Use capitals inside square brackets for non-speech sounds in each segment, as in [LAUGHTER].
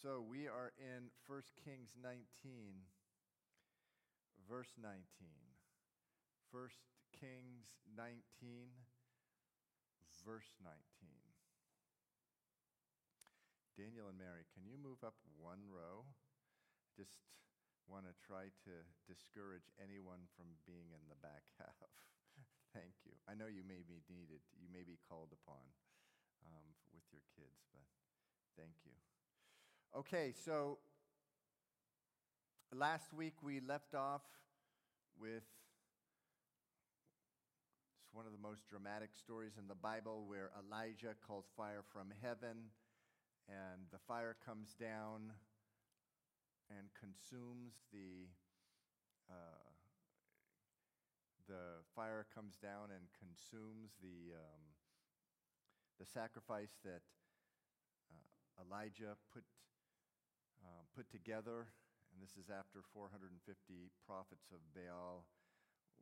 So we are in 1 Kings 19, verse 19. 1 Kings 19, verse 19. Daniel and Mary, can you move up one row? Just want to try to discourage anyone from being in the back [LAUGHS] half. Thank you. I know you may be needed, you may be called upon um, with your kids, but thank you. Okay, so last week we left off with it's one of the most dramatic stories in the Bible where Elijah calls fire from heaven and the fire comes down and consumes the uh, the fire comes down and consumes the um, the sacrifice that uh, Elijah put um, put together, and this is after 450 prophets of Baal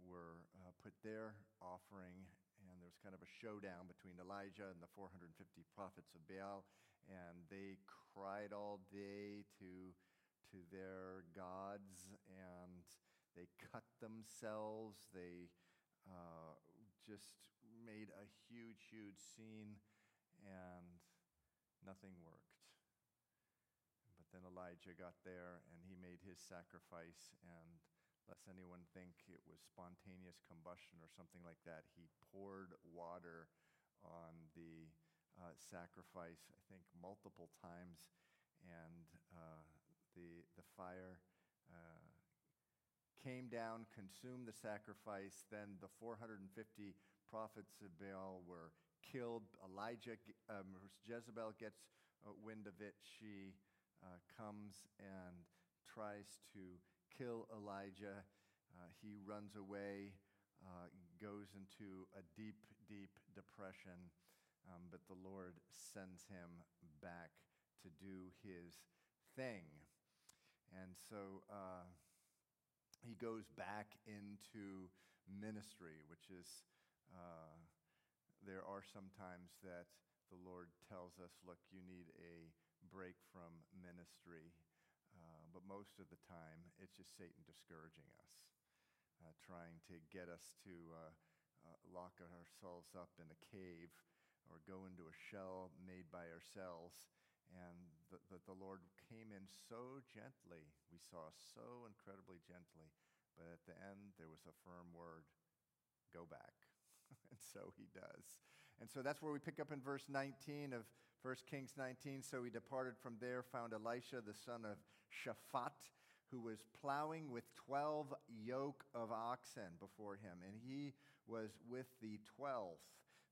were uh, put there offering, and there was kind of a showdown between Elijah and the 450 prophets of Baal, and they cried all day to, to their gods, and they cut themselves. They uh, just made a huge, huge scene, and nothing worked. But then Elijah got there and he made his sacrifice, and lest anyone think it was spontaneous combustion or something like that, he poured water on the uh, sacrifice, I think, multiple times, and uh, the, the fire. Uh, came down, consumed the sacrifice. Then the 450 prophets of Baal were killed. Elijah, um, Jezebel gets wind of it. She uh, comes and tries to kill Elijah. Uh, he runs away, uh, goes into a deep, deep depression, um, but the Lord sends him back to do his thing. And so uh, he goes back into ministry, which is, uh, there are some times that the Lord tells us, look, you need a break from ministry. Uh, but most of the time, it's just Satan discouraging us, uh, trying to get us to uh, uh lock ourselves up in a cave or go into a shell made by ourselves. And that the, the Lord came in so gently, we saw so incredibly gently, but at the end, there was a firm word go back. [LAUGHS] and so he does. And so that's where we pick up in verse 19 of 1 Kings 19. So he departed from there, found Elisha, the son of Shaphat, who was plowing with 12 yoke of oxen before him. And he was with the 12th.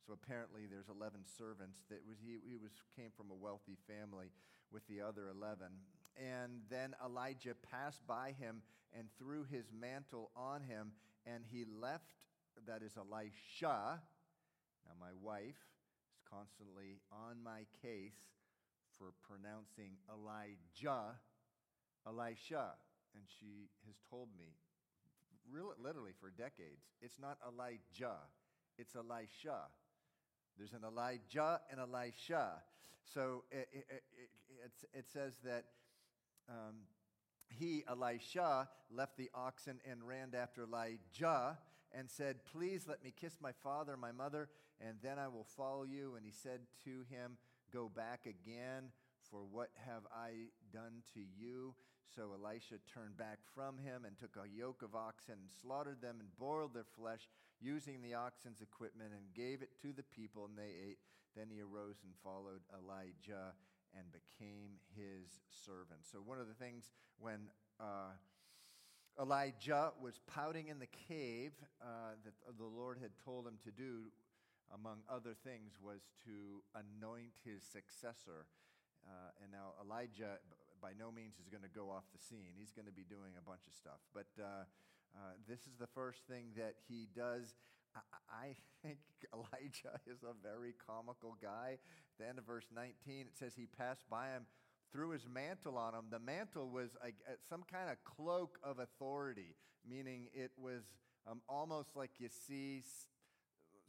So apparently there's 11 servants. That was, he, he was, came from a wealthy family with the other 11. And then Elijah passed by him and threw his mantle on him, and he left that is Elisha. Now, my wife constantly on my case for pronouncing Elijah, Elisha. And she has told me, really, literally for decades, it's not Elijah, it's Elisha. There's an Elijah and Elisha. So it, it, it, it says that um, he, Elisha, left the oxen and ran after Elijah and said, Please let me kiss my father, my mother, and then I will follow you. And he said to him, Go back again, for what have I done to you? So Elisha turned back from him and took a yoke of oxen and slaughtered them and boiled their flesh using the oxen's equipment and gave it to the people, and they ate. Then he arose and followed Elijah and became his servant. So, one of the things when uh, Elijah was pouting in the cave uh, that the Lord had told him to do, among other things, was to anoint his successor. Uh, and now Elijah, by no means, is going to go off the scene. He's going to be doing a bunch of stuff. But uh, uh, this is the first thing that he does. I think [LAUGHS] Elijah is a very comical guy. At the end of verse 19, it says he passed by him, threw his mantle on him. The mantle was a, some kind of cloak of authority, meaning it was um, almost like you see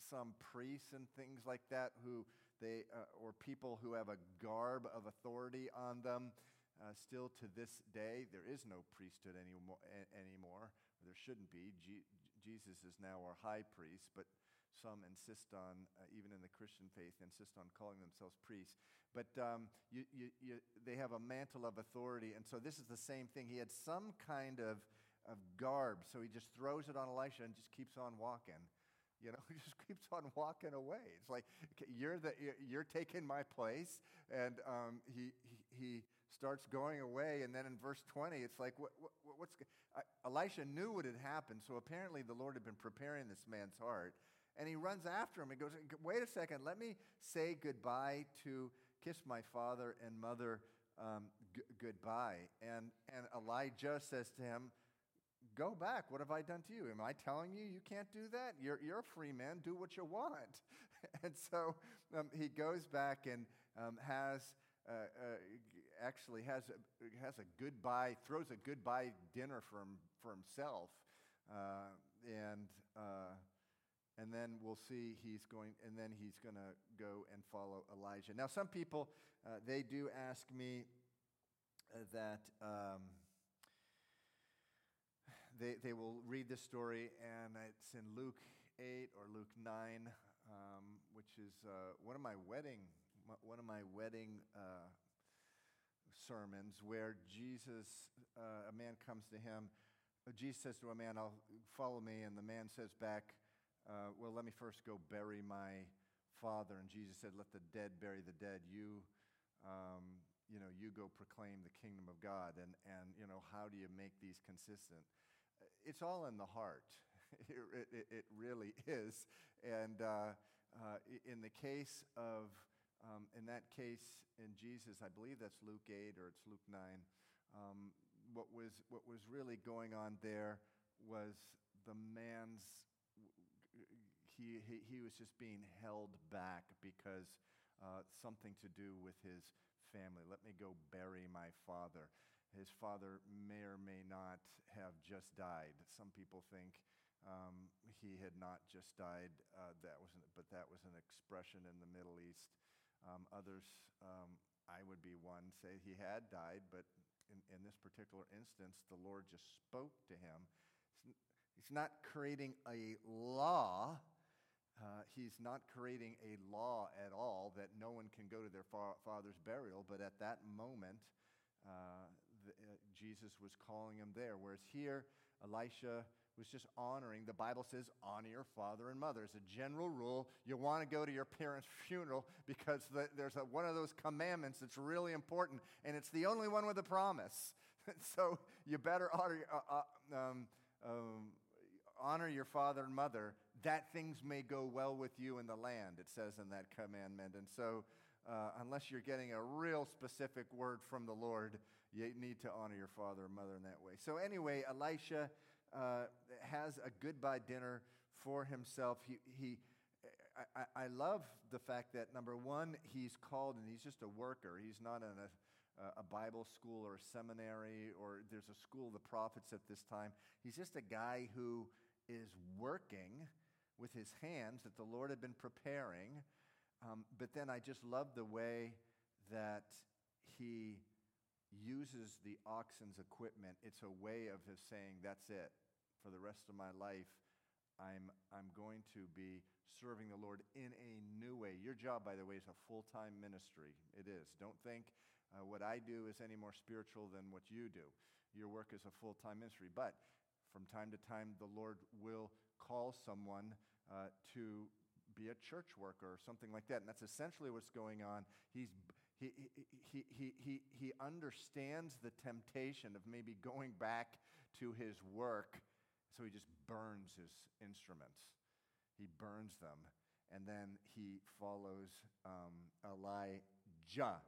some priests and things like that who they, uh, or people who have a garb of authority on them. uh, still to this day, there is no priesthood anymore. anymore. There shouldn't be. Jesus is now our high priest, but some insist on, uh, even in the Christian faith, insist on calling themselves priests. But um, you, you, you, they have a mantle of authority. And so this is the same thing. He had some kind of, of garb, so he just throws it on Elisha and just keeps on walking. You know, [LAUGHS] he just keeps on walking away. It's like you're the you're taking my place, and um, he, he, starts going away. And then in verse twenty, it's like what, what, what's Elisha knew what had happened, so apparently the Lord had been preparing this man's heart and he runs after him. He goes, Wait a second, let me say goodbye to kiss my father and mother um, g- goodbye. And, and Elijah says to him, Go back. What have I done to you? Am I telling you you can't do that? You're, you're a free man. Do what you want. [LAUGHS] and so um, he goes back and um, has. Uh, uh, actually has a, has a goodbye, throws a goodbye dinner for, him, for himself. Uh, and uh, and then we'll see he's going and then he's going to go and follow elijah now some people uh, they do ask me uh, that um, they, they will read this story and it's in luke 8 or luke 9 um, which is uh, one of my wedding one of my wedding uh, sermons where jesus uh, a man comes to him jesus says to a man i'll follow me and the man says back uh, well, let me first go bury my father. And Jesus said, let the dead bury the dead. You, um, you know, you go proclaim the kingdom of God. And, and, you know, how do you make these consistent? It's all in the heart. [LAUGHS] it, it, it really is. And uh, uh, in the case of, um, in that case, in Jesus, I believe that's Luke 8 or it's Luke 9. Um, what was what was really going on there was the man's he, he, he was just being held back because uh, something to do with his family. Let me go bury my father. His father may or may not have just died. Some people think um, he had not just died, uh, that was an, but that was an expression in the Middle East. Um, others, um, I would be one, say he had died, but in, in this particular instance, the Lord just spoke to him. He's not creating a law uh, he's not creating a law at all that no one can go to their fa- father's burial, but at that moment, uh, uh, Jesus was calling him there. Whereas here, Elisha was just honoring, the Bible says, honor your father and mother. As a general rule, you want to go to your parents' [LAUGHS] funeral because the, there's a, one of those commandments that's really important, and it's the only one with a promise. [LAUGHS] so you better honor, uh, uh, um, um, honor your father and mother that things may go well with you in the land, it says in that commandment. And so, uh, unless you're getting a real specific word from the Lord, you need to honor your father and mother in that way. So, anyway, Elisha uh, has a goodbye dinner for himself. He, he I, I, love the fact that, number one, he's called and he's just a worker. He's not in a a Bible school or a seminary, or there's a school of the prophets at this time. He's just a guy who is working with his hands that the Lord had been preparing. Um, but then I just love the way that he uses the oxen's equipment. It's a way of saying, That's it. For the rest of my life, I'm, I'm going to be serving the Lord in a new way. Your job, by the way, is a full time ministry. It is. Don't think uh, what I do is any more spiritual than what you do. Your work is a full time ministry. But from time to time, the Lord will call someone uh, to be a church worker or something like that. And that's essentially what's going on. He's, he, he, he, he, he understands the temptation of maybe going back to his work, so he just burns his instruments. He burns them. And then he follows um, Elijah.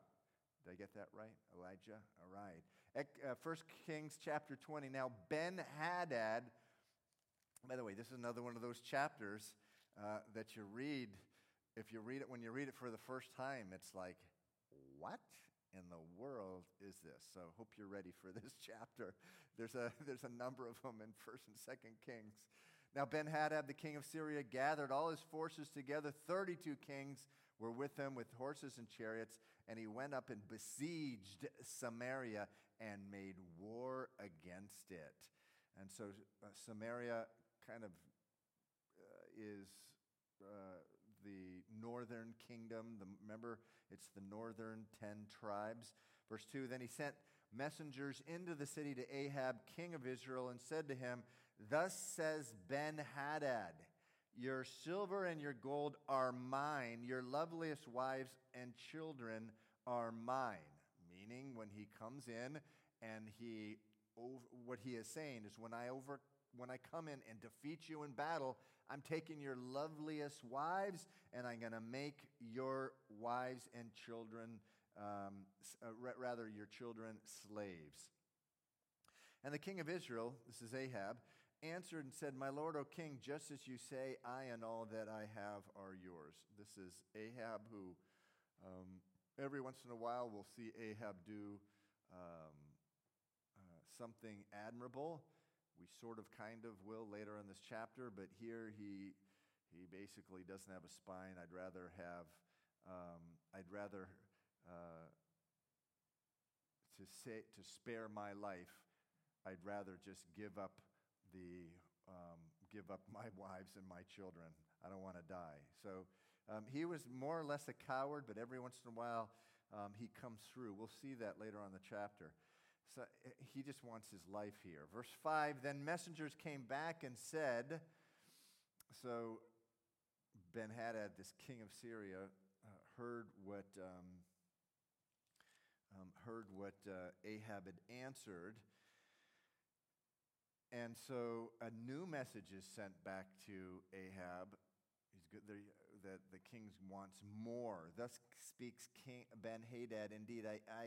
Did I get that right? Elijah? All right. Uh, 1 Kings chapter 20. Now, Ben Hadad by the way, this is another one of those chapters uh, that you read. If you read it when you read it for the first time, it's like, what in the world is this? So hope you're ready for this [LAUGHS] chapter. There's a, there's a number of them in 1st and 2nd Kings. Now Ben Hadad, the king of Syria, gathered all his forces together, 32 kings were with him with horses and chariots, and he went up and besieged Samaria and made war against it. And so uh, Samaria kind of uh, is uh, the northern kingdom. The, remember, it's the northern ten tribes. Verse 2 Then he sent messengers into the city to Ahab, king of Israel, and said to him, Thus says Ben Hadad, Your silver and your gold are mine, your loveliest wives and children are mine. Meaning, when he comes in and he, what he is saying is, when I over, when I come in and defeat you in battle, I'm taking your loveliest wives and I'm going to make your wives and children, um, uh, rather, your children slaves. And the king of Israel, this is Ahab, answered and said, My lord, O king, just as you say, I and all that I have are yours. This is Ahab who, um, every once in a while, we'll see Ahab do um, uh, something admirable. We sort of kind of will later in this chapter, but here he, he basically doesn't have a spine. I'd rather have, um, I'd rather uh, to, say, to spare my life, I'd rather just give up the um, give up [LAUGHS] my wives and my children. I don't want to die. So um, he was more or less a coward, but every once in a while um, he comes through. We'll see that later on the chapter. So eh, he just wants his life here. Verse 5 Then messengers came back and said, So Ben Hadad, this king of Syria, uh, heard what, um, um, heard what uh, Ahab had answered. And so a new message is sent back to Ahab. He's good there, that the king wants more. Thus speaks King Ben Hadad. Indeed, I, I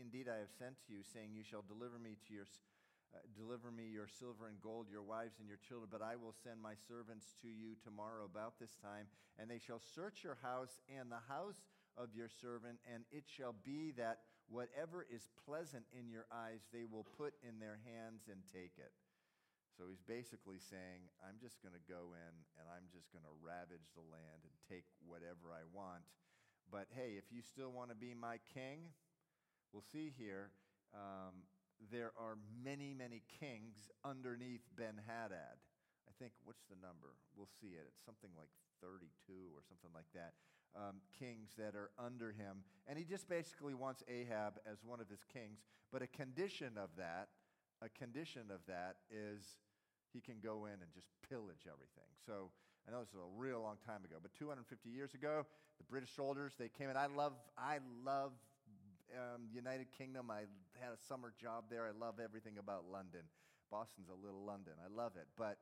indeed I have sent to you, saying, "You shall deliver me to your." Uh, deliver me your silver and gold, your wives and your children, but I will send my servants to you tomorrow about this time, and they shall search your house and the house of your servant, and it shall be that whatever is pleasant in your eyes, they will put in their hands and take it. So he's basically saying, I'm just going to go in and I'm just going to ravage the land and take whatever I want. But hey, if you still want to be my king, we'll see here, um, there are many, many kings underneath Ben Hadad. I think, what's the number? We'll see it. It's something like 32 or something like that. Um, kings that are under him. And he just basically wants Ahab as one of his kings. But a condition of that a condition of that is he can go in and just pillage everything. So I know this is a real long time ago, but 250 years ago, the British soldiers they came in. I love I love um, United Kingdom. I had a summer job there. I love everything about London. Boston's a little London. I love it, but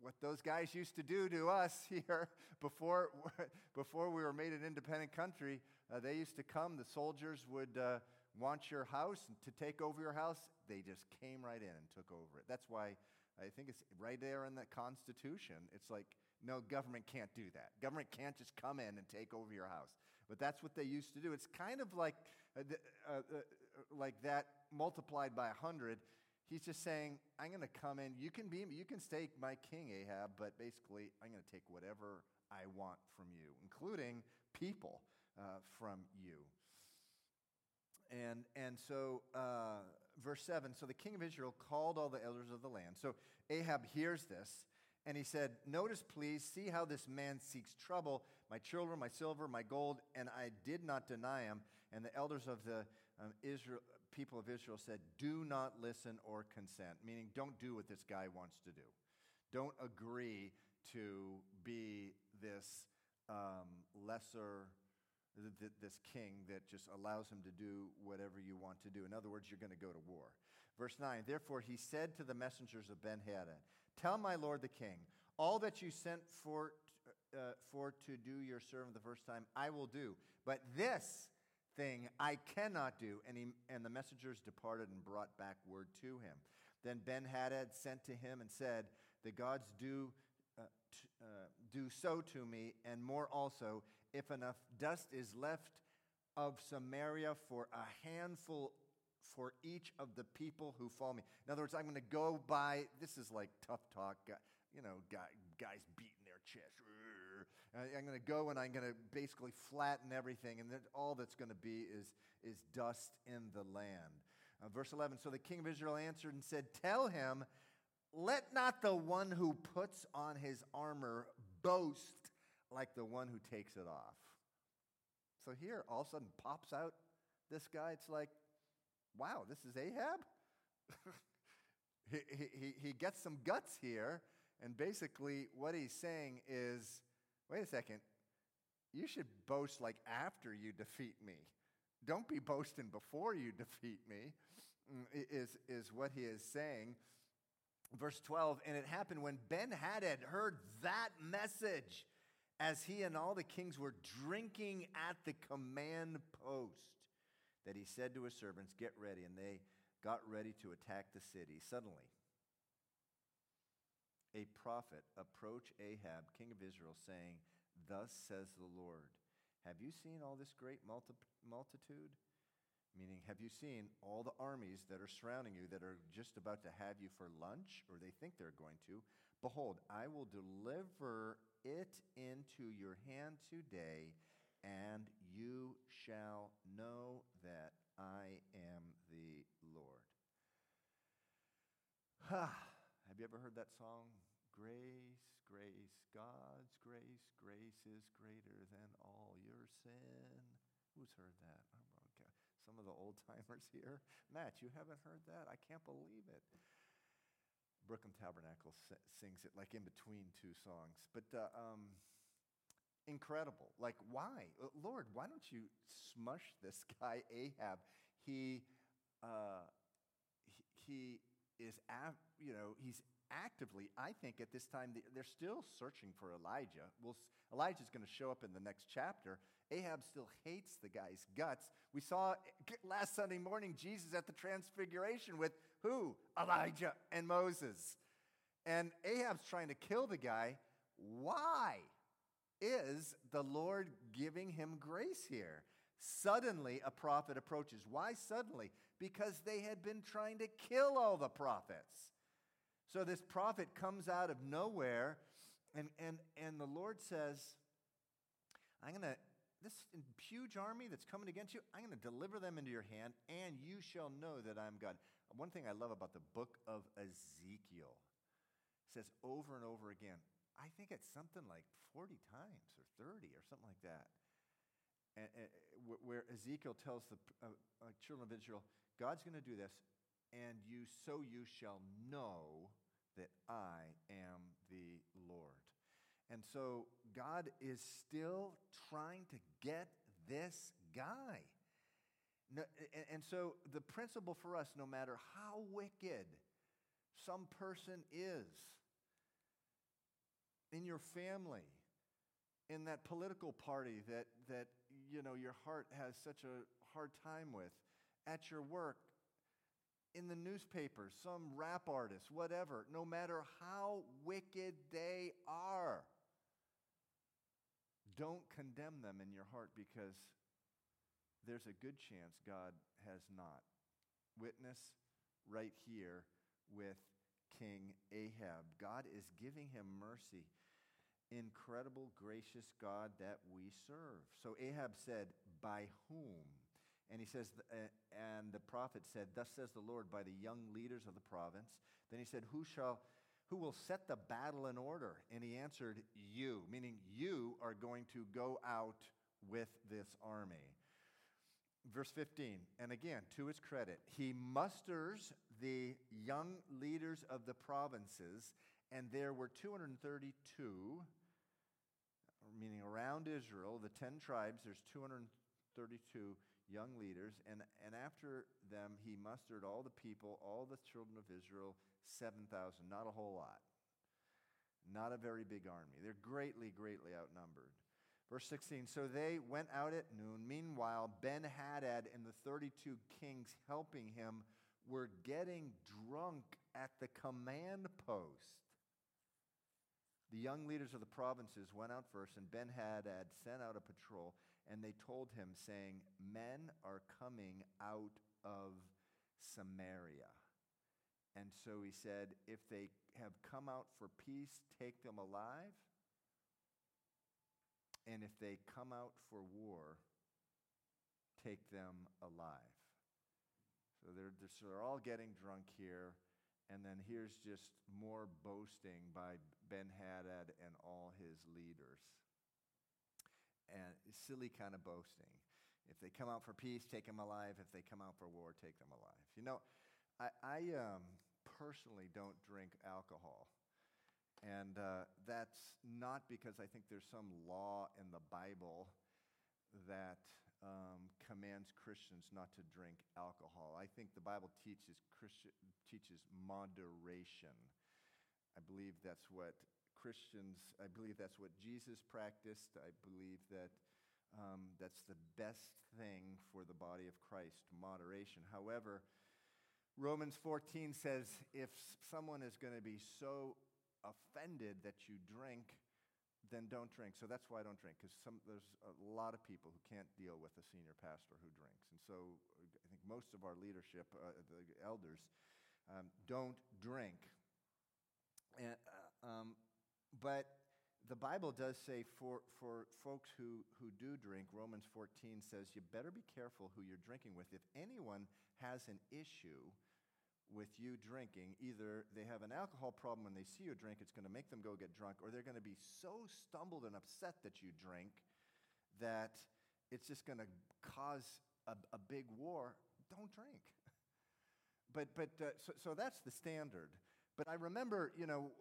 what those guys used to do to us [LAUGHS] here before, before we were made an independent country, uh, they used to come, the soldiers would uh, want your house to take over your house, they just came right in and took over it. That's why I think it's right there in the Constitution. It's like, no, government can't do that. Government can't just come in and take over your house. But that's what they used to do. It's kind of like, uh, uh, uh, like that multiplied by a 100. He's just saying, I'm going to come in. You can be, you can stay my king, Ahab, but basically, I'm going to take whatever I want from you, including people uh, from you. And, and so, uh, verse 7 So the king of Israel called all the elders of the land. So Ahab hears this, and he said, Notice, please, see how this man seeks trouble, my children, my silver, my gold, and I did not deny him. And the elders of the um, Israel, people of Israel said, Do not listen or consent, meaning don't do what this guy wants to do. Don't agree to be this um, lesser this king that just allows him to do whatever you want to do. In other words, you're going to go to war. Verse 9 Therefore he said to the messengers of Ben Hadad, Tell my lord the king, all that you sent for, uh, for to do your servant the first time, I will do. But this thing I cannot do. And, he, and the messengers departed and brought back word to him. Then Ben Hadad sent to him and said, The gods do, uh, uh, do so to me, and more also, if enough dust is left of Samaria for a handful for each of the people who follow me. In other words, I'm going to go by, this is like tough talk, you know, guys beating their chest. I'm going to go and I'm going to basically flatten everything, and all that's going to be is, is dust in the land. Uh, verse 11 So the king of Israel answered and said, Tell him, let not the one who puts on his armor boast like the one who takes it off. So here, all of a sudden, pops out this guy. It's like, wow, this is Ahab? [LAUGHS] he, he, he gets some guts here. And basically, what he's saying is wait a second, you should boast like after you defeat me. Don't be boasting before you [LAUGHS] defeat me, mm, is, is what he is saying. Verse 12, and it happened when Ben Hadad heard that message as he and all the kings were drinking at the command post that he said to his servants, Get ready. And they got ready to attack the city. Suddenly, a prophet approached Ahab, king of Israel, saying, Thus says the Lord, Have you seen all this great multi- multitude? Meaning, have you seen all the armies that are surrounding you that are just about to have you for lunch, or they think they're going to? Behold, I will deliver it into your hand today, and you shall know that I am the Lord. Ha! Have you ever heard that song? Grace, grace, God's grace, grace is greater than all your sin. Who's heard that? Oh. Some of the old timers [LAUGHS] here. Matt, you haven't heard that? I can't believe it. Brooklyn Tabernacle sings it like in between two songs. But uh, um, incredible. Like, why? Uh, Lord, why don't you smush this [LAUGHS] guy, Ahab? He, uh, he, is, you know, he's actively, I think at this time, they're still searching for Elijah. Well, Elijah's going to show up in the next chapter. Ahab still hates the guy's guts. We saw last Sunday morning Jesus at the Transfiguration with who? Elijah and Moses. And Ahab's trying to kill the guy. Why is the Lord giving him grace here? Suddenly, a prophet approaches. Why suddenly? Because they had been trying to kill all the prophets. So this prophet comes out of nowhere, and, and, and the Lord says, I'm going to, this huge army that's coming against you, I'm going to deliver them into your hand, and you shall know that I'm God. One thing I love about the book of Ezekiel says over and over again, I think it's something like 40 times or 30 or something like that and, and, where Ezekiel tells the uh, uh, children of Israel, God's going to do this, and you so you shall know that I am the Lord. And so God is still trying to get this guy. No, and, so the principle for us, no matter how wicked some person is in your family, in that political party that, that you know your heart has such a hard time with, at your work, in the newspaper, some rap artist, whatever, no matter how wicked they are, don't condemn them in your heart because there's a good chance God has not. Witness right here with King Ahab. God is giving him mercy incredible, gracious God that we serve. So Ahab said, By whom? And he says, uh, and the prophet said, Thus says the Lord, by the young leaders of the province. Then he said, Who shall who will set the battle in order? And he answered, You, meaning you are going to go out with this army. Verse 15, and again, to his credit, he musters the young leaders of the provinces, and there were 232 meaning around Israel, the 10 tribes, there's 232 young leaders. And, and after them, he mustered all the people, all the children of Israel, 7,000. Not a whole lot. Not a very big army. They're greatly, greatly outnumbered. Verse 16 So they went out at noon. Meanwhile, Ben Hadad and the 32 kings helping him were getting drunk at the command post. The young leaders of the provinces went out first, and Ben Hadad sent out a patrol, and they told him, saying, Men are coming out of Samaria. And so he said, If they have come out for peace, take them alive. And if they come out for war, take them alive. So they're, they're, they're all getting drunk here. And then here's just more boasting by Ben Hadad and all his leaders. And silly kind of boasting. If they come out for peace, take them alive. If they come out for war, take them alive. You know, I, I um, personally don't drink alcohol. And uh, that's not because I think there's some law in the Bible that um, commands Christians not to drink alcohol. I think the Bible teaches, Christi- teaches moderation. I believe that's what Christians, I believe that's what Jesus practiced. I believe that um, that's the best thing for the body of Christ, moderation. However, Romans 14 says if someone is going to be so offended that you drink, then don't drink. So that's why I don't drink, because there's a lot of people who can't deal with a senior pastor who drinks. And so I think most of our leadership, uh, the elders, um, don't drink. And, uh, um, but the Bible does say for, for folks who, who do drink, Romans 14 says, you better be careful who you're drinking with. If anyone has an issue, with you drinking, either they have an alcohol problem when they see you drink, it's going to make them go get drunk, or they're going to be so stumbled and upset that you drink that it's just going to cause a, a, big war. Don't drink. [LAUGHS] But, but uh, so, so that's the standard. But I remember, you know,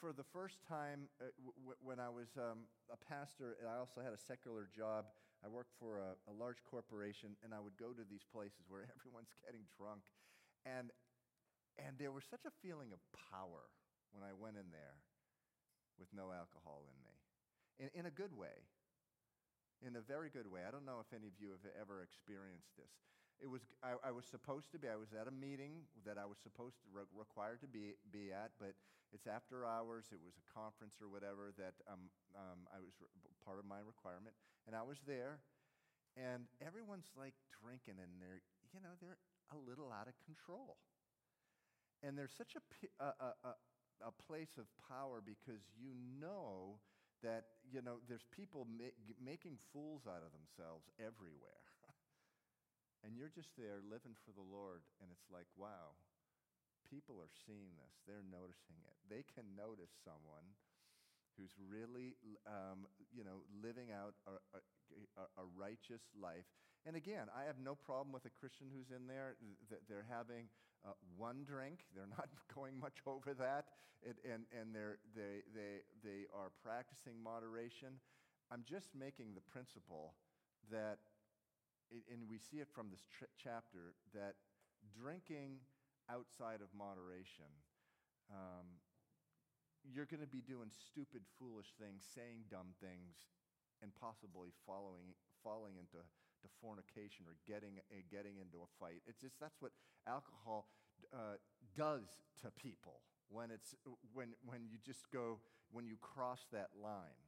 for the first time uh, w- when I was um, a pastor, and I also had a secular job. I worked for a, a large corporation, and I would go to these places where [LAUGHS] everyone's getting drunk. And and there was such a feeling of power when I went in there with no alcohol in me, in, in a good way, in a very good way. I don't know if any of you have ever experienced this. It was, I, I was supposed to be, I was at a meeting that I was supposed to, re- required to be, be at, but it's after hours. It was a conference or whatever that um, um, I was re- part of my requirement. And I was there, and everyone's like drinking, and they're, you know, they're a little out of control. And there's such a, a, a, a place of power because you know that, you know, there's people ma- making fools out of themselves everywhere. [LAUGHS] and you're just there living for the Lord, and it's like, wow, people are seeing this. They're noticing it. They can notice someone who's really, um, you know, living out a, a, a, righteous life. And again, I have no problem with a Christian who's in there. They're having uh, one drink. They're not [LAUGHS] going much over that. It, and and they're, they, they, they are practicing moderation. I'm just making the principle that, and we see it from this tr- chapter, that drinking outside of moderation, um, you're going to be doing stupid, foolish things, saying dumb things, and possibly following, falling into to fornication or getting, uh, getting into a fight. It's just that's what alcohol uh, does to people when, it's, when, when you just go, when you cross that line.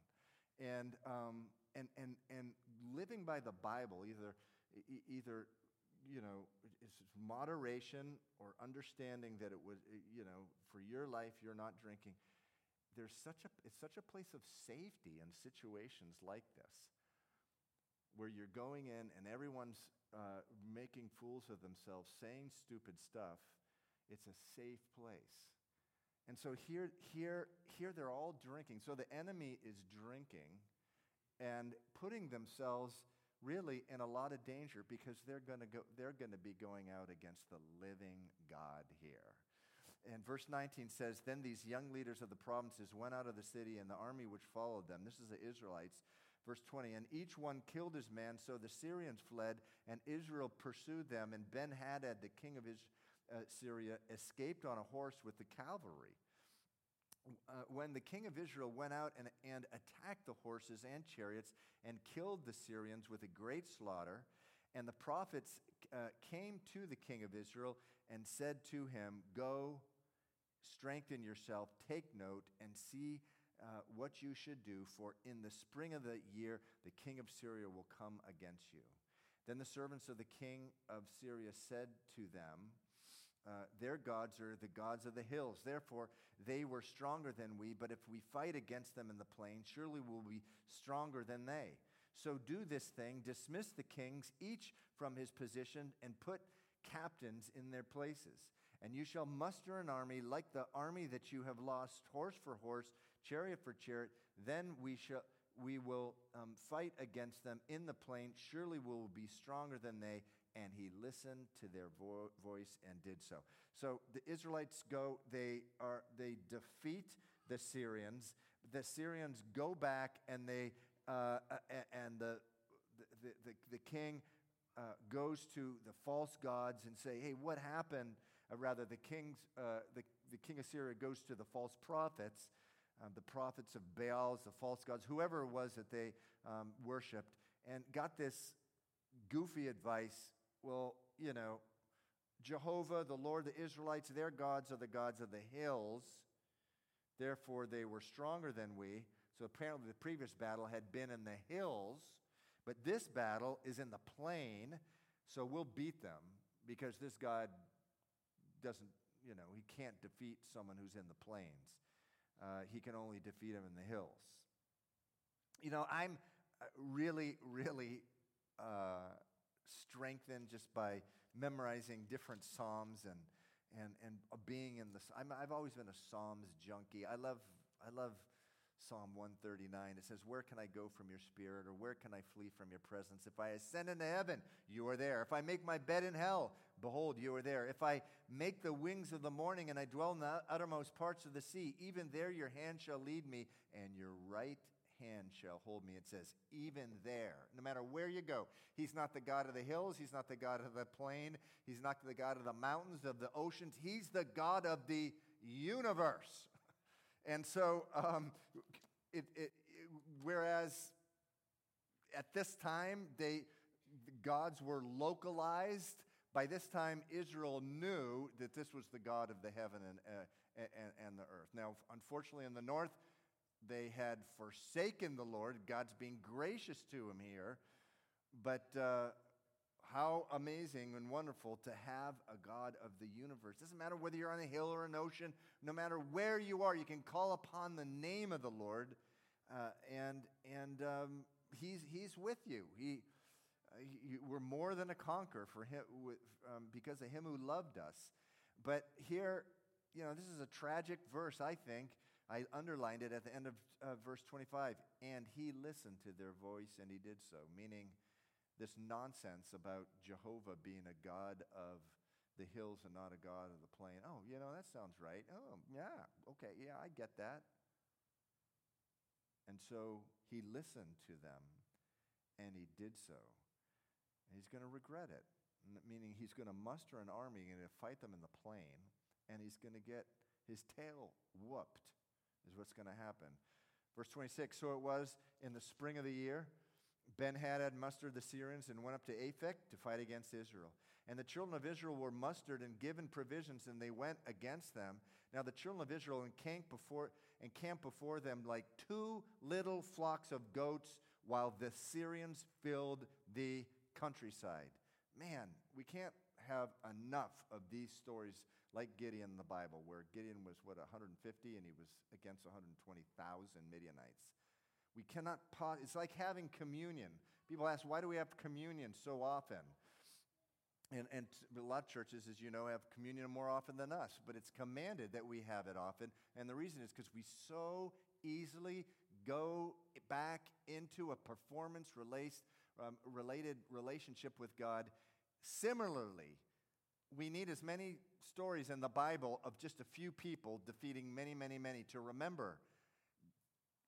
And, um, and, and, and living by the Bible, either, either you know, it's moderation or understanding that it was, you know, for your life, you're not drinking. There's such a, it's such a place of safety in situations like this where you're going in and everyone's uh, making fools of themselves, saying stupid stuff, it's a safe place. And so here, here, here they're all drinking. So the enemy is drinking and putting themselves really in a lot of danger because they're going to go, they're going to be going out against the living God here. And verse 19 says, Then these young leaders of the provinces went out of the city, and the army which followed them, this is the Israelites, Verse 20, and each one killed his man, so the Syrians fled, and Israel pursued them, and Ben Hadad, the king of uh, Syria, escaped on a horse with the cavalry. Uh, when the king of Israel went out and, and attacked the horses and chariots and killed the Syrians with a great slaughter, and the prophets uh, came to the king of Israel and said to him, Go, strengthen yourself, take note, and see uh, what you should do, for in the spring of the year the king of Syria will come against you. Then the servants of the king of Syria said to them, uh, their gods are the gods of the hills. Therefore, they were stronger than we, but if we fight against them in the plain, surely we'll be stronger than they. So do this thing dismiss the kings, each from his position, and put captains in their places. And you shall muster an army like the army that you have lost, horse for horse, chariot for chariot. Then we shall. We will um, fight against them in the plain. Surely we will be stronger than they, and he listened to their vo- voice and did so. So the Israelites go, they, are, they defeat the Syrians. The Syrians go back and they, uh, and the, the, the, the king uh, goes to the false gods and say, hey, what happened? Uh, rather, the, king's, uh, the, the king of Syria goes to the false prophets, um, the prophets of Baals, the false gods, whoever it was that they um, worshiped, and got this goofy advice well, you know, Jehovah, the Lord, the Israelites, their gods are the gods of the hills. Therefore, they were stronger than we. So apparently, the previous battle had been in the hills, but this battle is in the plain. So we'll beat them because this God doesn't, you know, he can't defeat someone who's in the plains. Uh, he can only defeat him in the hills. You know, I'm uh, really, really uh, strengthened just by memorizing different psalms and and and being in the. i have always been a psalms junkie. I love I love Psalm 139. It says, "Where can I go from your spirit, or where can I flee from your presence? If I ascend into heaven, you are there. If I make my bed in hell, behold, you are there. If I make the wings of the morning and I dwell in the uttermost parts of the sea, even there your hand shall lead me, and your right hand shall hold me. It says, even there, no matter where you go. He's not the God of the hills. He's not the God of the plain. He's not the God of the mountains, of the oceans. He's the God of the universe. [LAUGHS] And so, um, it, it, it, whereas at this time, they, the gods were localized. By this time, Israel knew that this was the God of the heaven and, uh, and, and the earth. Now, unfortunately, in the north, they had forsaken the Lord. God's being gracious to him here. But uh, how amazing and wonderful to have a God of the universe. Doesn't matter whether you're on a hill or an ocean, no matter where you are, you can call upon the name of the Lord, uh, and, and um, he's, he's with you. He, we're more than a conqueror for him, um, because of him who loved us. But here, you know, this is a tragic verse, I think I underlined it at the end of uh, verse 25. And he listened to their voice and he did so, meaning this nonsense about Jehovah being a God of the hills and not a God of the plain. Oh, you know, that sounds right. Oh, yeah, okay, yeah, I get that. And so he listened to them and he did so. And he's going to regret it, meaning he's going to muster an army and fight them in the plain, and he's going to get his tail whooped is what's going to happen. Verse 26 So it was in the spring of the year, Ben Hadad mustered the Syrians and went up to Aphek to fight against Israel. And the children of Israel were mustered and given provisions, and they went against them. Now the children of Israel encamped before, encamped before them like two little flocks of goats, while the Syrians filled the countryside. Man, we can't have enough of these stories like Gideon in the Bible, where Gideon was, what, 150 and he was against 120,000 Midianites. We cannot, pause. it's like having communion. People ask, why do we have communion so often? And, and a lot of churches, as you know, have communion more often than us, but it's commanded that we have it often. And the reason is because we so easily go back into a performance um, related relationship with God. Similarly, we need as many stories in the Bible of just a few people defeating many, many, many to remember.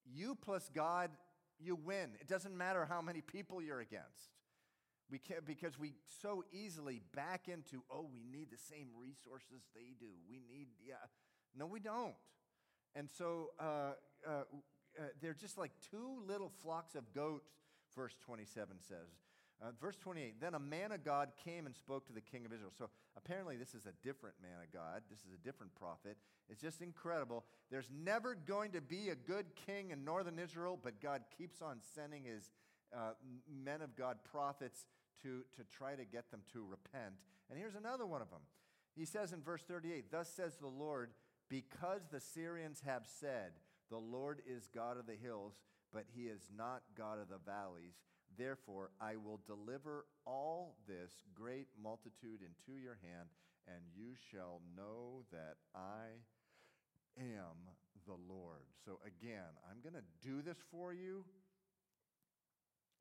You plus God, you win. It doesn't matter how many people you're against. We can't, because we so easily back into, oh, we need the same resources they do. We need, yeah. No, we don't. And so uh, uh, uh, they're just like two little flocks of goats, verse 27 says. Uh, verse 28 Then a man of God came and spoke to the king of Israel. So apparently, this is a different man of God. This is a different prophet. It's just incredible. There's never going to be a good king in northern Israel, but God keeps on sending his uh, men of God prophets to, to try to get them to repent. And here's another one of them. He says in verse 38 Thus says the Lord, because the Syrians have said, The Lord is God of the hills, but he is not God of the valleys. Therefore, I will deliver all this great multitude into your hand, and you shall know that I am the Lord. So, again, I'm going to do this for you.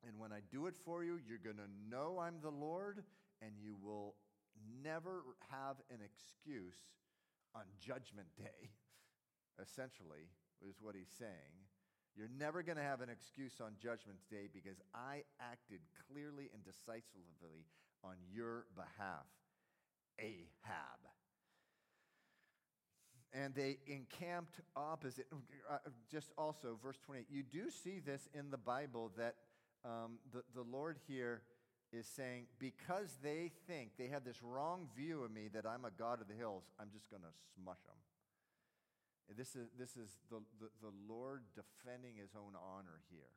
And when I do it for you, you're going to know I'm the Lord, and you will never have an excuse on Judgment Day, [LAUGHS] essentially, is what he's saying. You're never going to have an excuse on Judgment Day because I acted clearly and decisively on your behalf. Ahab. And they encamped opposite. Uh, just also, verse 28. You do see this in the Bible that um, the, the Lord here is saying, because they think, they have this wrong view of me that I'm a God of the hills, I'm just going to smush them. This is, this is the, the, the Lord defending his own honor here.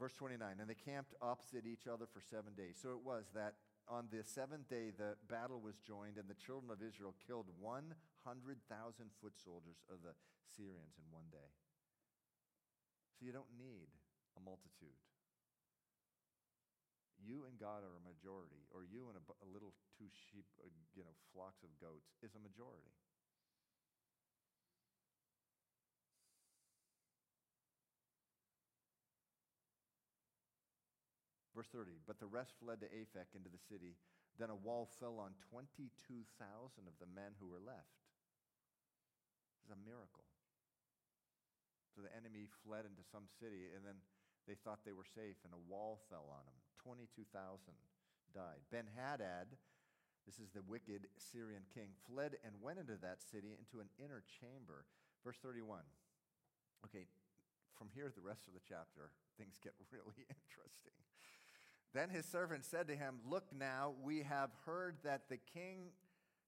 Verse 29 And they camped opposite each other for seven days. So it was that on the seventh day the battle was joined, and the children of Israel killed 100,000 foot soldiers of the Syrians in one day. So you don't need a multitude. You and God are a majority, or you and a, a little two sheep, uh, you know, flocks of goats is a majority. Verse 30, but the rest fled to Aphek into the city. Then a wall fell on 22,000 of the men who were left. This is a miracle. So the enemy fled into some city, and then they thought they were safe, and a wall fell on them. 22,000 died. Ben Hadad, this is the wicked Syrian king, fled and went into that city into an inner chamber. Verse 31. Okay, from here, the rest of the chapter, things get [LAUGHS] really interesting. Then his servant said to him, Look now, we have heard that the king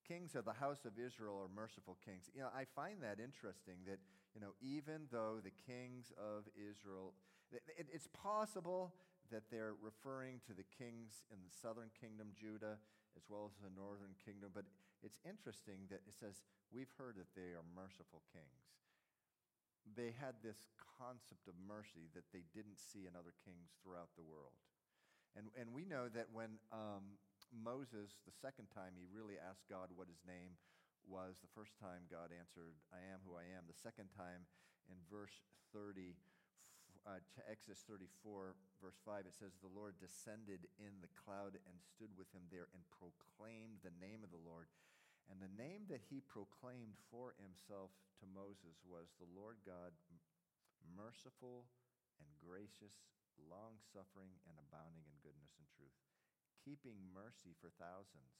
kings of the house of Israel are merciful kings. You know, I find that interesting that, you know, even though the kings of Israel, it, it's possible that they're referring to the kings in the southern kingdom, Judah, as well as the northern kingdom. But it's interesting that it says, we've heard that they are merciful kings. They had this concept of mercy that they didn't see in other kings throughout the world. And, and we know that when um, Moses, the second time he really asked God what his name was. The first time God answered, I am who I am. The second time in verse 30, uh, Exodus 34, verse 5, it says, The Lord descended in the cloud and stood with him there and proclaimed the name of the Lord. And the name that he proclaimed for himself to Moses was the Lord God, merciful and gracious, long suffering, and abounding in goodness and truth keeping mercy for thousands,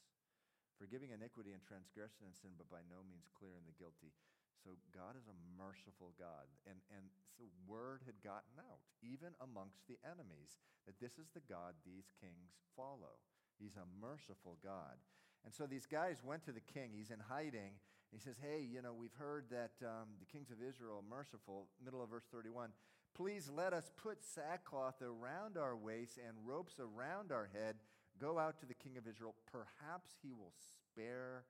forgiving iniquity and transgression and sin, but by no means clearing the guilty. So God is a merciful God. And, and the word had gotten out, even amongst the enemies, that this is the God these kings follow. He's a merciful God. And so these guys went to the king. He's in hiding. He says, Hey, you know, we've heard that um, the kings of Israel are merciful. Middle of verse 31. Please let us put sackcloth around our waist and ropes around our head Go out to the king of Israel. Perhaps he will spare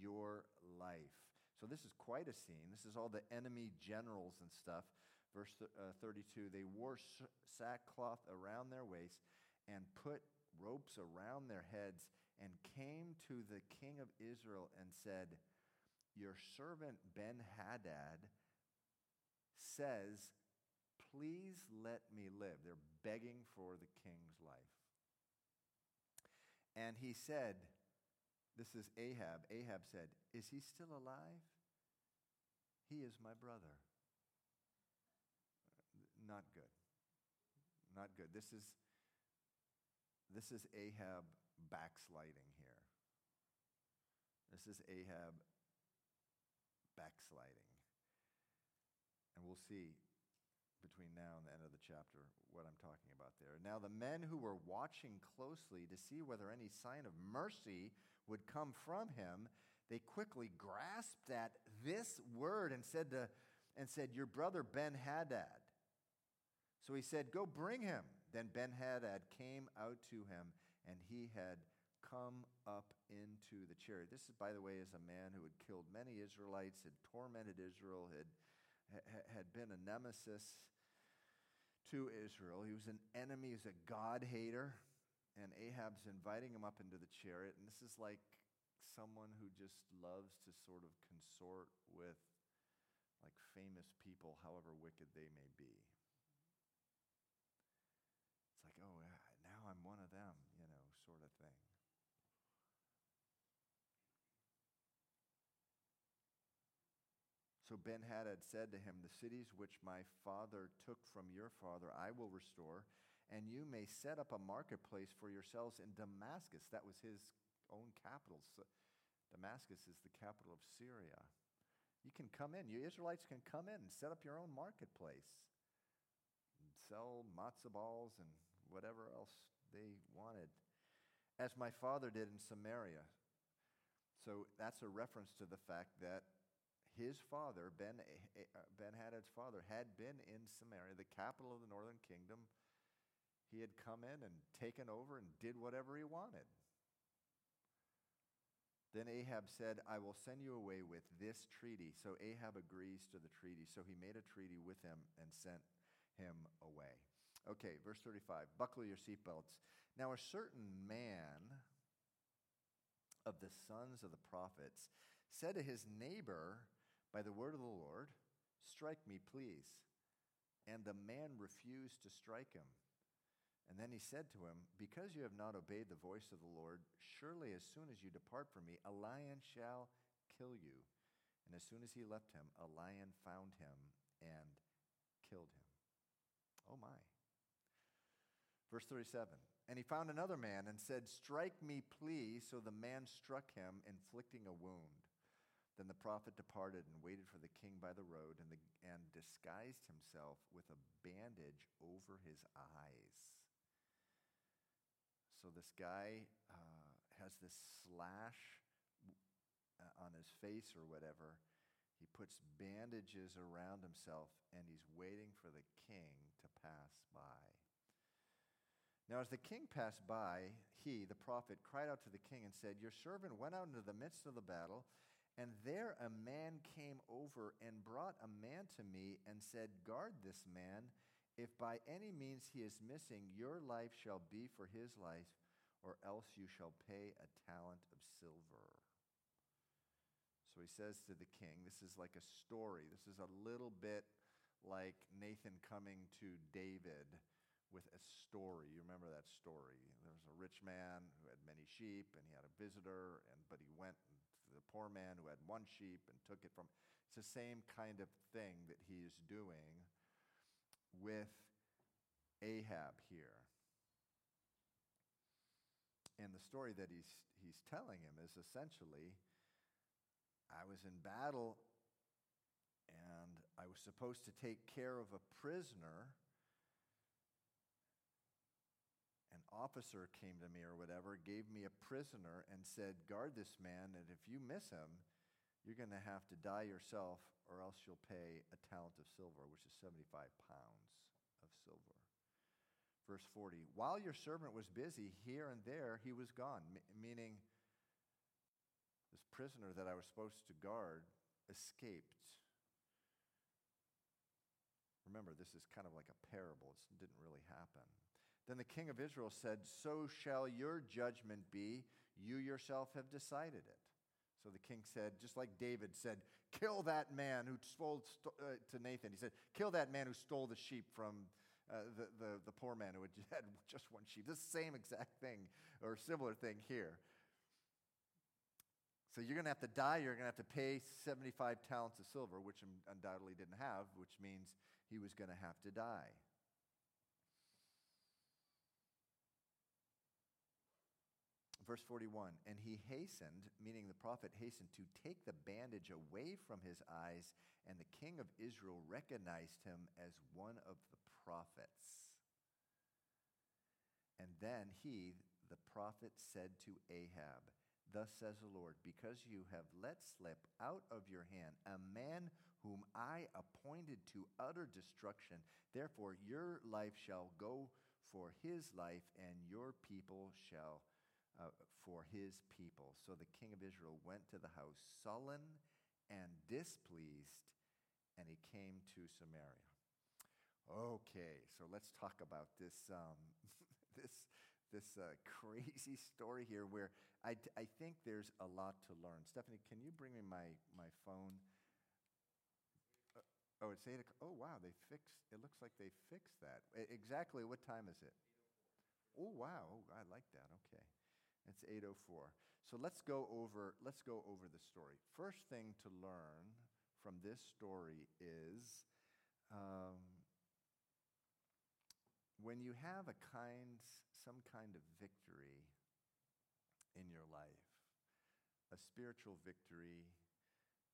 your life. So, this is quite a scene. This is all the enemy generals and stuff. Verse uh, 32 They wore sackcloth around their waist and put ropes around their heads and came to the king of Israel and said, Your servant Ben Hadad says, Please let me live. They're begging for the king's life. And he said, This is Ahab. Ahab said, Is he still alive? He is my brother. Not good. Not good. This is, this is Ahab backsliding here. This is Ahab backsliding. And we'll see between now and the end of the chapter what I'm talking about there. Now, the men who were watching closely to see whether any sign of mercy would come from him, they quickly grasped at this word and said, to, and said Your brother Ben Hadad. So he said, Go bring him. Then Ben Hadad came out to him, and he had come up into the chariot. This, is, by the way, is a man who had killed many Israelites, had tormented Israel, had, had been a nemesis to Israel. He was an enemy, he was a God hater. And Ahab's inviting him up into the chariot. And this is like someone who just loves to sort of consort with like famous people, however wicked they may be. It's like, oh, now I'm one of them, you know, sort of thing. So Ben Hadad said to him, The cities which my father took from your father I will restore, and you may set up a marketplace for yourselves in Damascus. That was his own capital. So Damascus is the capital of Syria. You can come in, you Israelites can come in and set up your own marketplace sell matzah balls and whatever else they wanted, as my father did in Samaria. So that's a reference to the fact that his father, Ben, uh, ben Hadad's father, had been in Samaria, the capital of the northern kingdom. He had come in and taken over and did whatever he wanted. Then Ahab said, I will send you away with this treaty. So Ahab agrees to the treaty. So he made a treaty with him and sent him away. Okay, verse 35. Buckle your seatbelts. Now, a certain man of the sons of the prophets said to his neighbor by the word of the Lord, Strike me, please. And the man refused to strike him. And then he said to him, Because you have not obeyed the voice of the Lord, surely as soon as you depart from me, a lion shall kill you. And as soon as he left him, a lion found him and killed him. Oh my. Verse 37 And he found another man and said, Strike me, please. So the man struck him, inflicting a wound. Then the prophet departed and waited for the king by the road and, the, and disguised himself with a bandage over his eyes. So this guy uh, has this slash on his face or whatever. He puts bandages around himself and he's waiting for the king to pass by. Now, as the king passed by, he, the prophet, cried out to the king and said, Your servant went out into the midst of the battle, and there a man came over and brought a man to me and said, Guard this man if by any means he is missing, your life shall be for his life, or else you shall pay a talent of silver. So he says to the king, This is like a story. This is a little bit like Nathan coming to David with a story. You remember that story. There was a rich man who had many sheep, and he had a visitor, and, but he went to the poor man who had one sheep and took it from. It's the same kind of thing that he is doing with Ahab here. And the story that he's, he's telling him is essentially I was in battle and I was supposed to take care of a prisoner. An officer came to me or whatever, gave me a prisoner, and said, Guard this man, and if you miss him, you're going to have to die yourself, or else you'll pay a talent of silver, which is 75 pounds. Verse 40 While your servant was busy here and there, he was gone, M- meaning this prisoner that I was supposed to guard escaped. Remember, this is kind of like a parable, it didn't really happen. Then the king of Israel said, So shall your judgment be. You yourself have decided it. So the king said, just like David said, Kill that man who stole uh, to Nathan. He said, Kill that man who stole the sheep from uh, the, the, the poor man who [LAUGHS] had just one sheep. This same exact thing or similar thing here. So you're going to have to die. You're going to have to pay 75 talents of silver, which undoubtedly didn't have, which means he was going to have to die. Verse 41 And he hastened, meaning the prophet hastened, to take the bandage away from his eyes, and the king of Israel recognized him as one of the prophets. And then he, the prophet, said to Ahab, Thus says the Lord, because you have let slip out of your hand a man whom I appointed to utter destruction, therefore your life shall go for his life, and your people shall uh, for his people. So the king of Israel went to the house sullen and displeased, and he came to Samaria. Okay, so let's talk about this um, [LAUGHS] this this uh, crazy [LAUGHS] story here, where I, I think there's a lot to learn. Stephanie, can you bring me my my phone? Uh, oh, it's eight o'clock. Oh, wow, they fixed. It looks like they fixed that. Exactly. What time is it? Oh, wow. Oh, I like that. Okay. It's 804. So let's go over let's go over the story. First thing to learn from this story is um, when you have a kind some kind of victory in your life, a spiritual victory,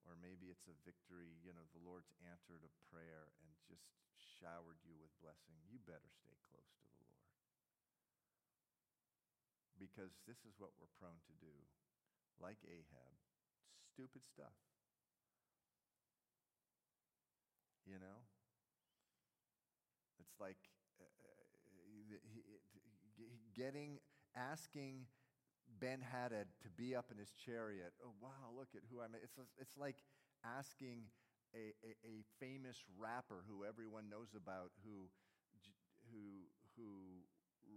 or maybe it's a victory, you know, the Lord's answered a prayer and just showered you with blessing, you better stay close to the Lord because this is what we're prone to do. Like Ahab, stupid stuff. You know? It's like getting, asking Ben Hadad to be up in his chariot. Oh, wow, look at who I'm. It's, it's like asking a, a, a famous rapper who everyone knows about who, who, who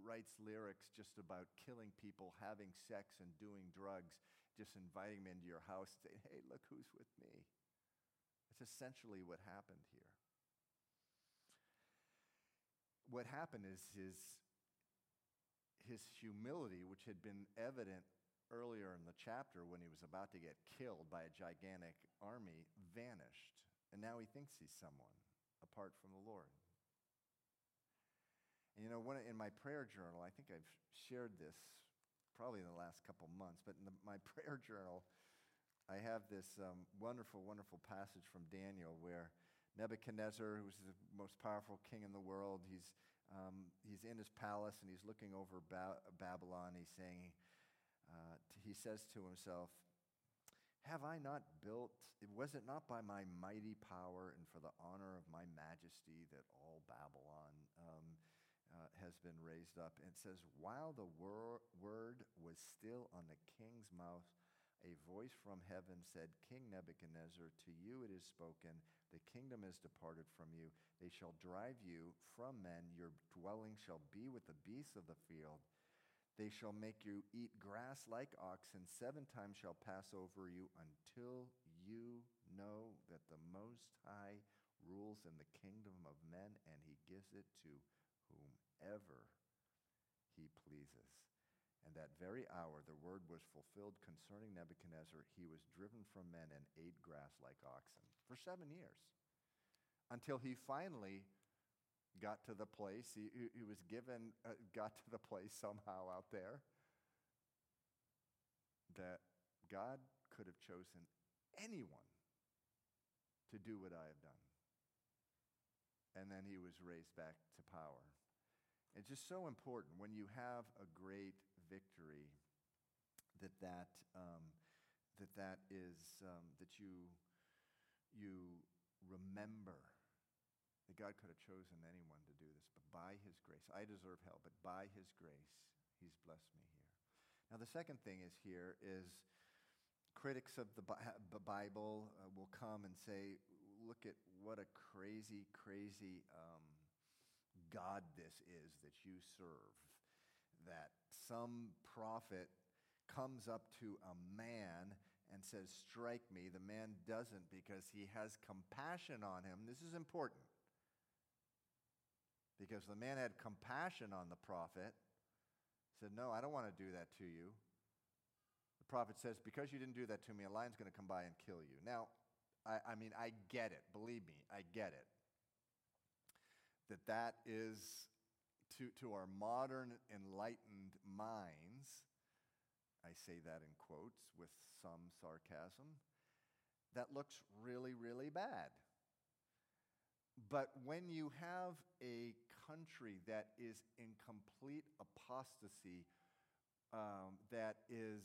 writes lyrics just about killing people, having sex, and doing drugs, just inviting them into your house, saying, hey, look who's with me. It's essentially what happened here. What happened is his, his humility, which had been evident earlier in the chapter when he was about to get killed by a gigantic army, vanished. And now he thinks he's someone apart from the Lord. And you know, when, in my prayer journal, I think I've shared this probably in the last couple months, but in the, my [LAUGHS] prayer journal, I have this um, wonderful, wonderful passage from Daniel where Nebuchadnezzar, who's the most powerful king in the world, he's, um, he's in his palace and he's looking over ba- Babylon. He's saying, uh, he says to himself, Have I not built, was it not by my mighty power and for the honor of my majesty that all Babylon um, uh, has been raised up. And it says, While the wor- word was still on the king's mouth, a voice from heaven said, King Nebuchadnezzar, to you it is spoken, the kingdom is departed from you. They shall drive you from men, your dwelling shall be with the beasts of the field. They shall make you eat grass like oxen. Seven times shall pass over you until you know that the Most High rules in the kingdom of men and he gives it to whomever he pleases. And that very hour, the word was fulfilled concerning Nebuchadnezzar. He was driven from men and ate grass like oxen for seven years until he finally got to the place. He, he was given, uh, got to the place somehow out there that God could have chosen anyone to do what I have done. And then he was raised back to power. It's just so important when you have a great victory that that, um, that, that is um, that you, you remember that God could have chosen anyone to do this, but by his grace, I deserve hell, but by his grace, he's blessed me here. Now, the second thing is here is critics of the Bible uh, will come and say, look at what a crazy, crazy um, God this is that you serve. That some prophet comes up to a man and says, Strike me. The man doesn't because he has compassion on him. This is important. Because the man had compassion on the prophet, said, No, I don't want to do that to you. The prophet says, Because you didn't do that to me, a lion's going to come by and kill you. Now, I, I mean, I get it. Believe me, I get it that that is, to, to our modern enlightened minds, I say that in quotes with some sarcasm, that looks really, really bad. But when you have a country that is in complete apostasy, um, that is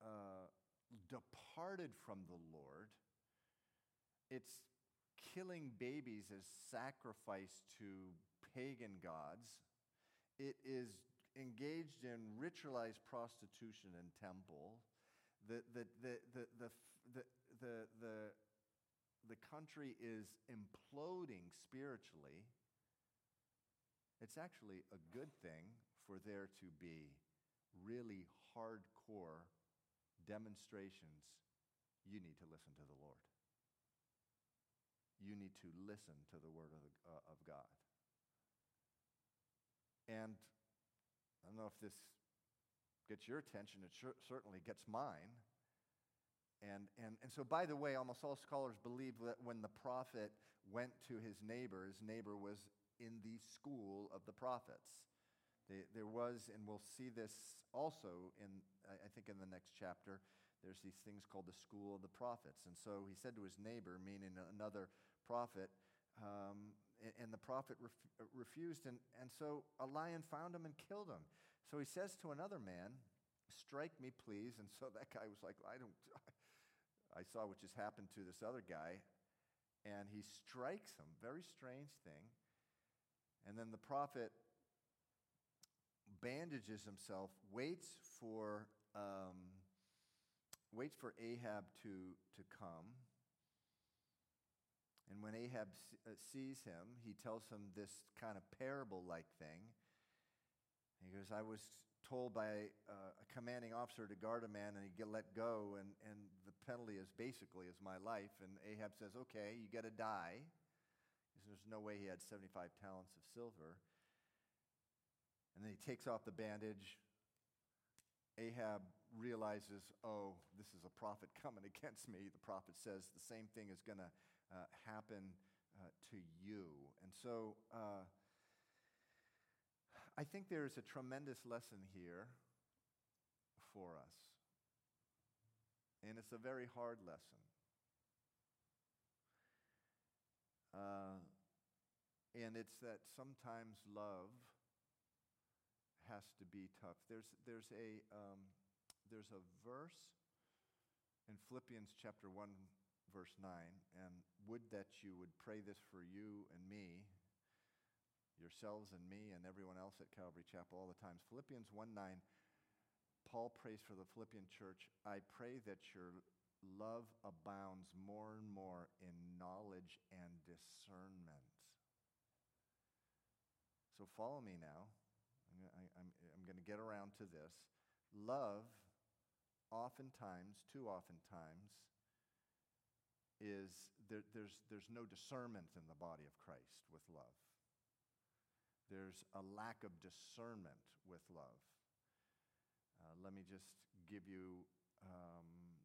uh, departed from the Lord, it's killing babies as sacrifice to pagan gods. It is engaged in ritualized prostitution in temple. The, the, the, the, the, the, the, the, the country is imploding spiritually. It's actually a good thing for there to be really hardcore demonstrations. You need to listen to the Lord. You need to listen to the word of, uh, of God. And I don't know if this gets your attention, it sure, certainly gets mine. And, and, and so, by the way, almost all scholars believe that when the prophet went to his neighbor, his neighbor was in the school of the prophets. There was, and we'll see this also in, I think, in the next chapter, there's these things called the school of the prophets. And so he said to his neighbor, meaning another prophet, um, and the prophet ref- refused. And, and so a lion found him and killed him. So he says to another man, Strike me, please. And so [LAUGHS] that guy was like, I don't, [LAUGHS] I saw what just happened to this other guy. And he strikes him. Very strange thing. And then the prophet bandages himself, waits for, um, waits for Ahab to, to come. And when Ahab uh, sees him, he tells him this kind of parable like thing. He goes, I was told by uh, a commanding officer to guard a man and he'd get let go, and, and the penalty is basically is my life. And Ahab says, Okay, you got to die. Because there's no way he had 75 talents of silver. And then he takes off the bandage. Ahab realizes, oh, this is a prophet coming [LAUGHS] against me. The prophet says the same thing is going to uh, happen uh, to you. And so uh, I think there is a tremendous lesson here for us. And it's a very hard lesson. Uh, and it's that sometimes love has to be tough. There's, there's, a, um, there's a verse in Philippians chapter 1, verse 9, and would that you would pray this for you and me, yourselves and me, and everyone else at Calvary Chapel all the time. Philippians 1 9, Paul prays for the Philippian church I pray that your love abounds more and more in knowledge and discernment. So follow me now. I'm, I'm, I'm going to get around to this. Love, oftentimes, too oftentimes, is there, there's, there's no discernment in the body of Christ with love. There's a lack of discernment with love. Uh, let me just give you, um,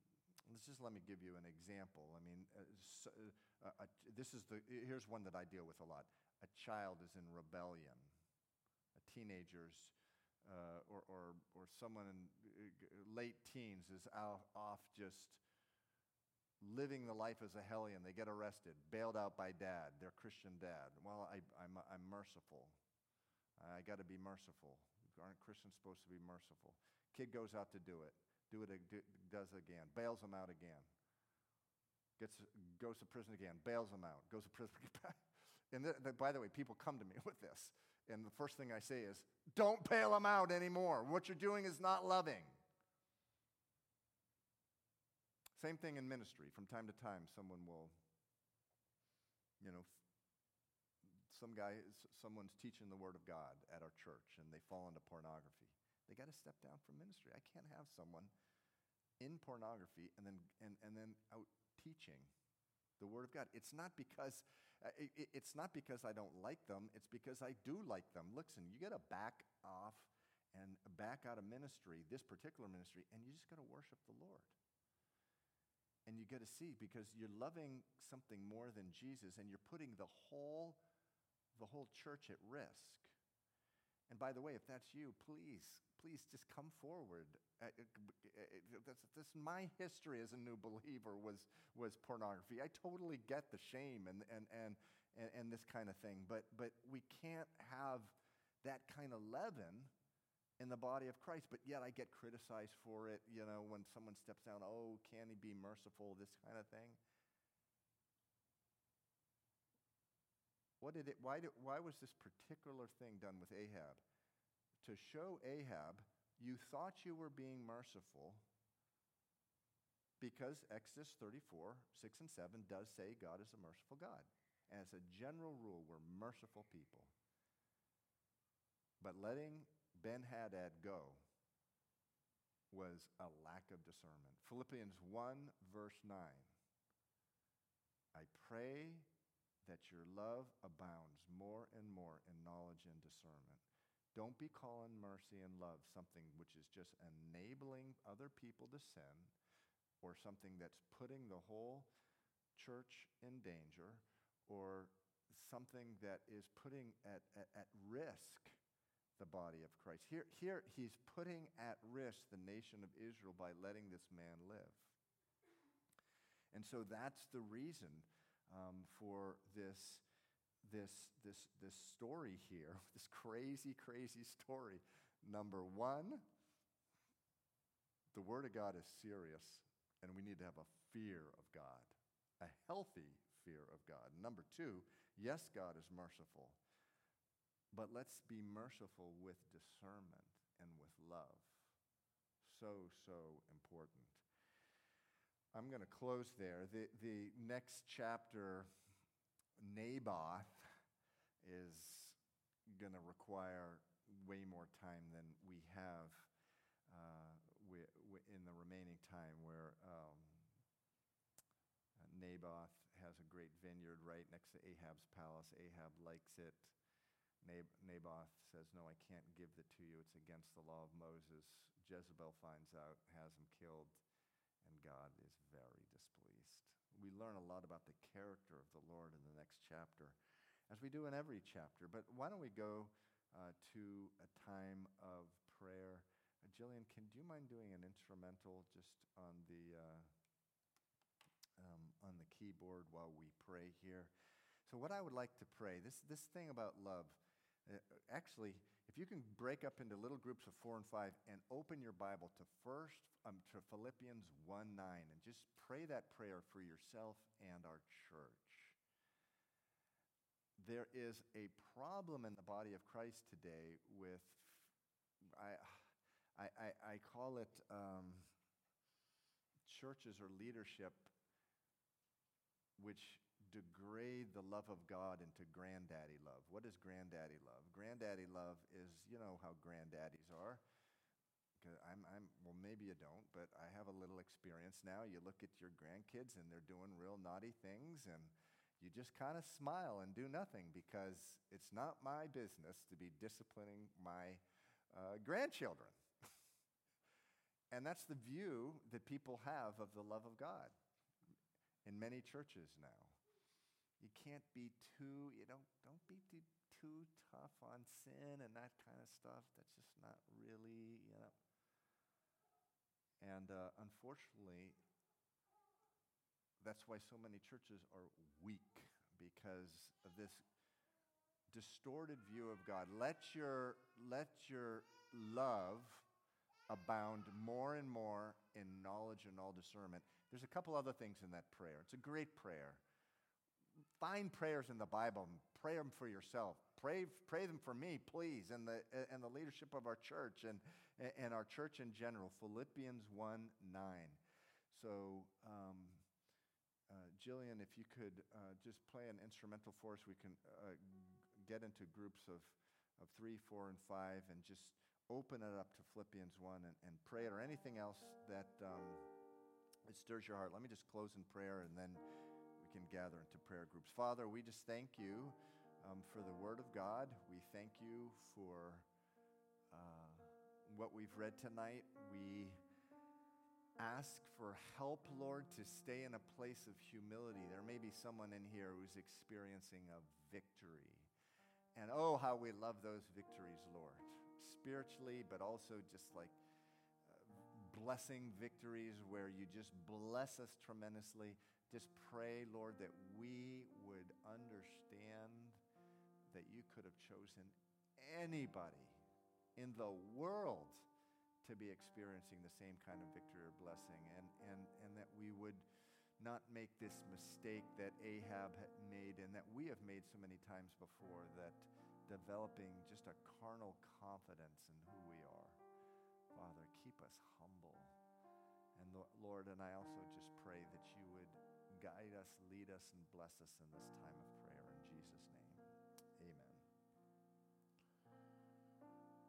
let's just let me give you an example. I mean, uh, so, uh, this is the, here's one that I deal with a lot. A child is in rebellion. A teenager's uh, or, or, or someone in uh, late teens is out, off just living the life as a hellion. They get arrested, bailed out by dad, their Christian dad. Well, I, I'm, I'm merciful. I got to be merciful. Aren't Christians supposed to be merciful? Kid goes out to do it, do it, does it again, bails him out again. Gets, goes to prison again, bails him out, goes to prison. [LAUGHS] and the, the, by the way, people come to me [LAUGHS] with this. And the first thing I say is, don't bail him out anymore. What you're doing is not loving. Same thing in ministry. From time to time, someone will, you know, some guy, someone's teaching the Word of God at our church and they fall into pornography. They got to step down from ministry. I can't have someone in pornography and then, and, and then out teaching the Word of God. It's not because uh, it, it's not because I don't like them. It's because I do like them. Listen, you got to back off and back out of ministry, this particular ministry, and you just got to worship the Lord and you get to see because you're loving something more than Jesus and you're putting the whole the whole church at risk. And by the way, if that's you, please, please just come forward. Uh, uh, uh, that's, my history as a new believer was, was pornography. I totally get the shame and, and, and, and, and this kind of thing, but, but we can't have that kind of leaven in the body of Christ, but yet I get criticized for it, you know, when someone steps down, oh, can he be merciful, this kind of thing. What did it, why, did, why was this particular thing done with Ahab? to show Ahab you thought you were being merciful because Exodus 34, 6 and 7 does say God is a merciful God. And as a general rule, we're merciful people. But letting Ben Hadad go was a lack of discernment. Philippians 1, verse 9. I pray that your love abounds more and more in knowledge and discernment. Don't be calling mercy and love something which is just enabling other people to sin or something that's putting the whole church in danger or something that is putting at, at, at risk the body of Christ. Here, here, he's putting at risk the nation of Israel by letting this man live. And so that's the reason um, for this, this, this, this story here, [LAUGHS] this crazy, crazy story. Number one, the Word of God is serious, and we need to have a fear of God, a healthy fear of God. Number two, yes, God is merciful. But let's be merciful with discernment and with love. So, so important. I'm going to close there. The, the next chapter, Naboth, is going to require way more time than we have uh, we, we, in the remaining time, where um, Naboth has a great vineyard right next to Ahab's palace. Ahab likes it. Naboth says, No, I can't give it to you. It's against the law of Moses. Jezebel finds out, has him killed, and God is very displeased. We learn a lot about the character of the Lord in the next chapter, as we do in every chapter. But why don't we go uh, to a time of prayer? Uh, Jillian, can, do you mind doing an instrumental just on the, uh, um, on the keyboard while we pray here? So, what I would like to pray, this, this thing about love, actually, if you can break up into little groups of four and five and open your Bible to first um, to Philippians 1 9 and just pray that prayer for yourself and our church. There is a problem in the body of Christ today with, I, I, I, I call it um, churches or leadership which degrade the love of God into granddaddy love. What is granddaddy love? Granddaddy love is, you know how granddaddies are. I'm, I'm, well, maybe you don't, but I have a little experience now. You look at your grandkids and they're doing real naughty things, and you just kind of smile and do nothing because it's not my business to be disciplining my uh, grandchildren. [LAUGHS] and that's the view that people have of the love of God in many churches now. You can't be too, you know, don't be too, too tough on sin and that kind of stuff. That's just not really, you know. And uh, unfortunately, that's why so many churches are weak because of this distorted view of God. Let your, let your love abound more and more in knowledge and all discernment. There's a couple other things in that prayer. It's a great prayer find prayers in the Bible pray them for yourself. Pray, pray them for me, please, and the, and the leadership of our church and, and our church in general. Philippians 1 9. So, um, uh, Jillian, if you could uh, just play an instrumental for us, we can uh, get into groups of, of three, four, and five and just open it up to Philippians 1 and, and pray it or anything else that um, it stirs your heart. Let me just close in prayer and then can gather into prayer groups. Father, we just thank you um, for the Word of God. We thank you for uh, what we've read tonight. We ask for help, Lord, to stay in a place of humility. There may be someone in here who's experiencing a victory. And oh, how we love those victories, Lord, spiritually, but also just like uh, blessing victories where you just bless us tremendously. Just pray, Lord, that we would understand that you could have chosen anybody in the world to be experiencing the same kind of victory or blessing, and, and, and that we would not make this mistake that Ahab had made and that we have made so many times before that developing just a carnal confidence in who we are. Father, keep us humble. And Lord, and I also just pray that you would guide us, lead us, and bless us in this time of prayer in Jesus' name.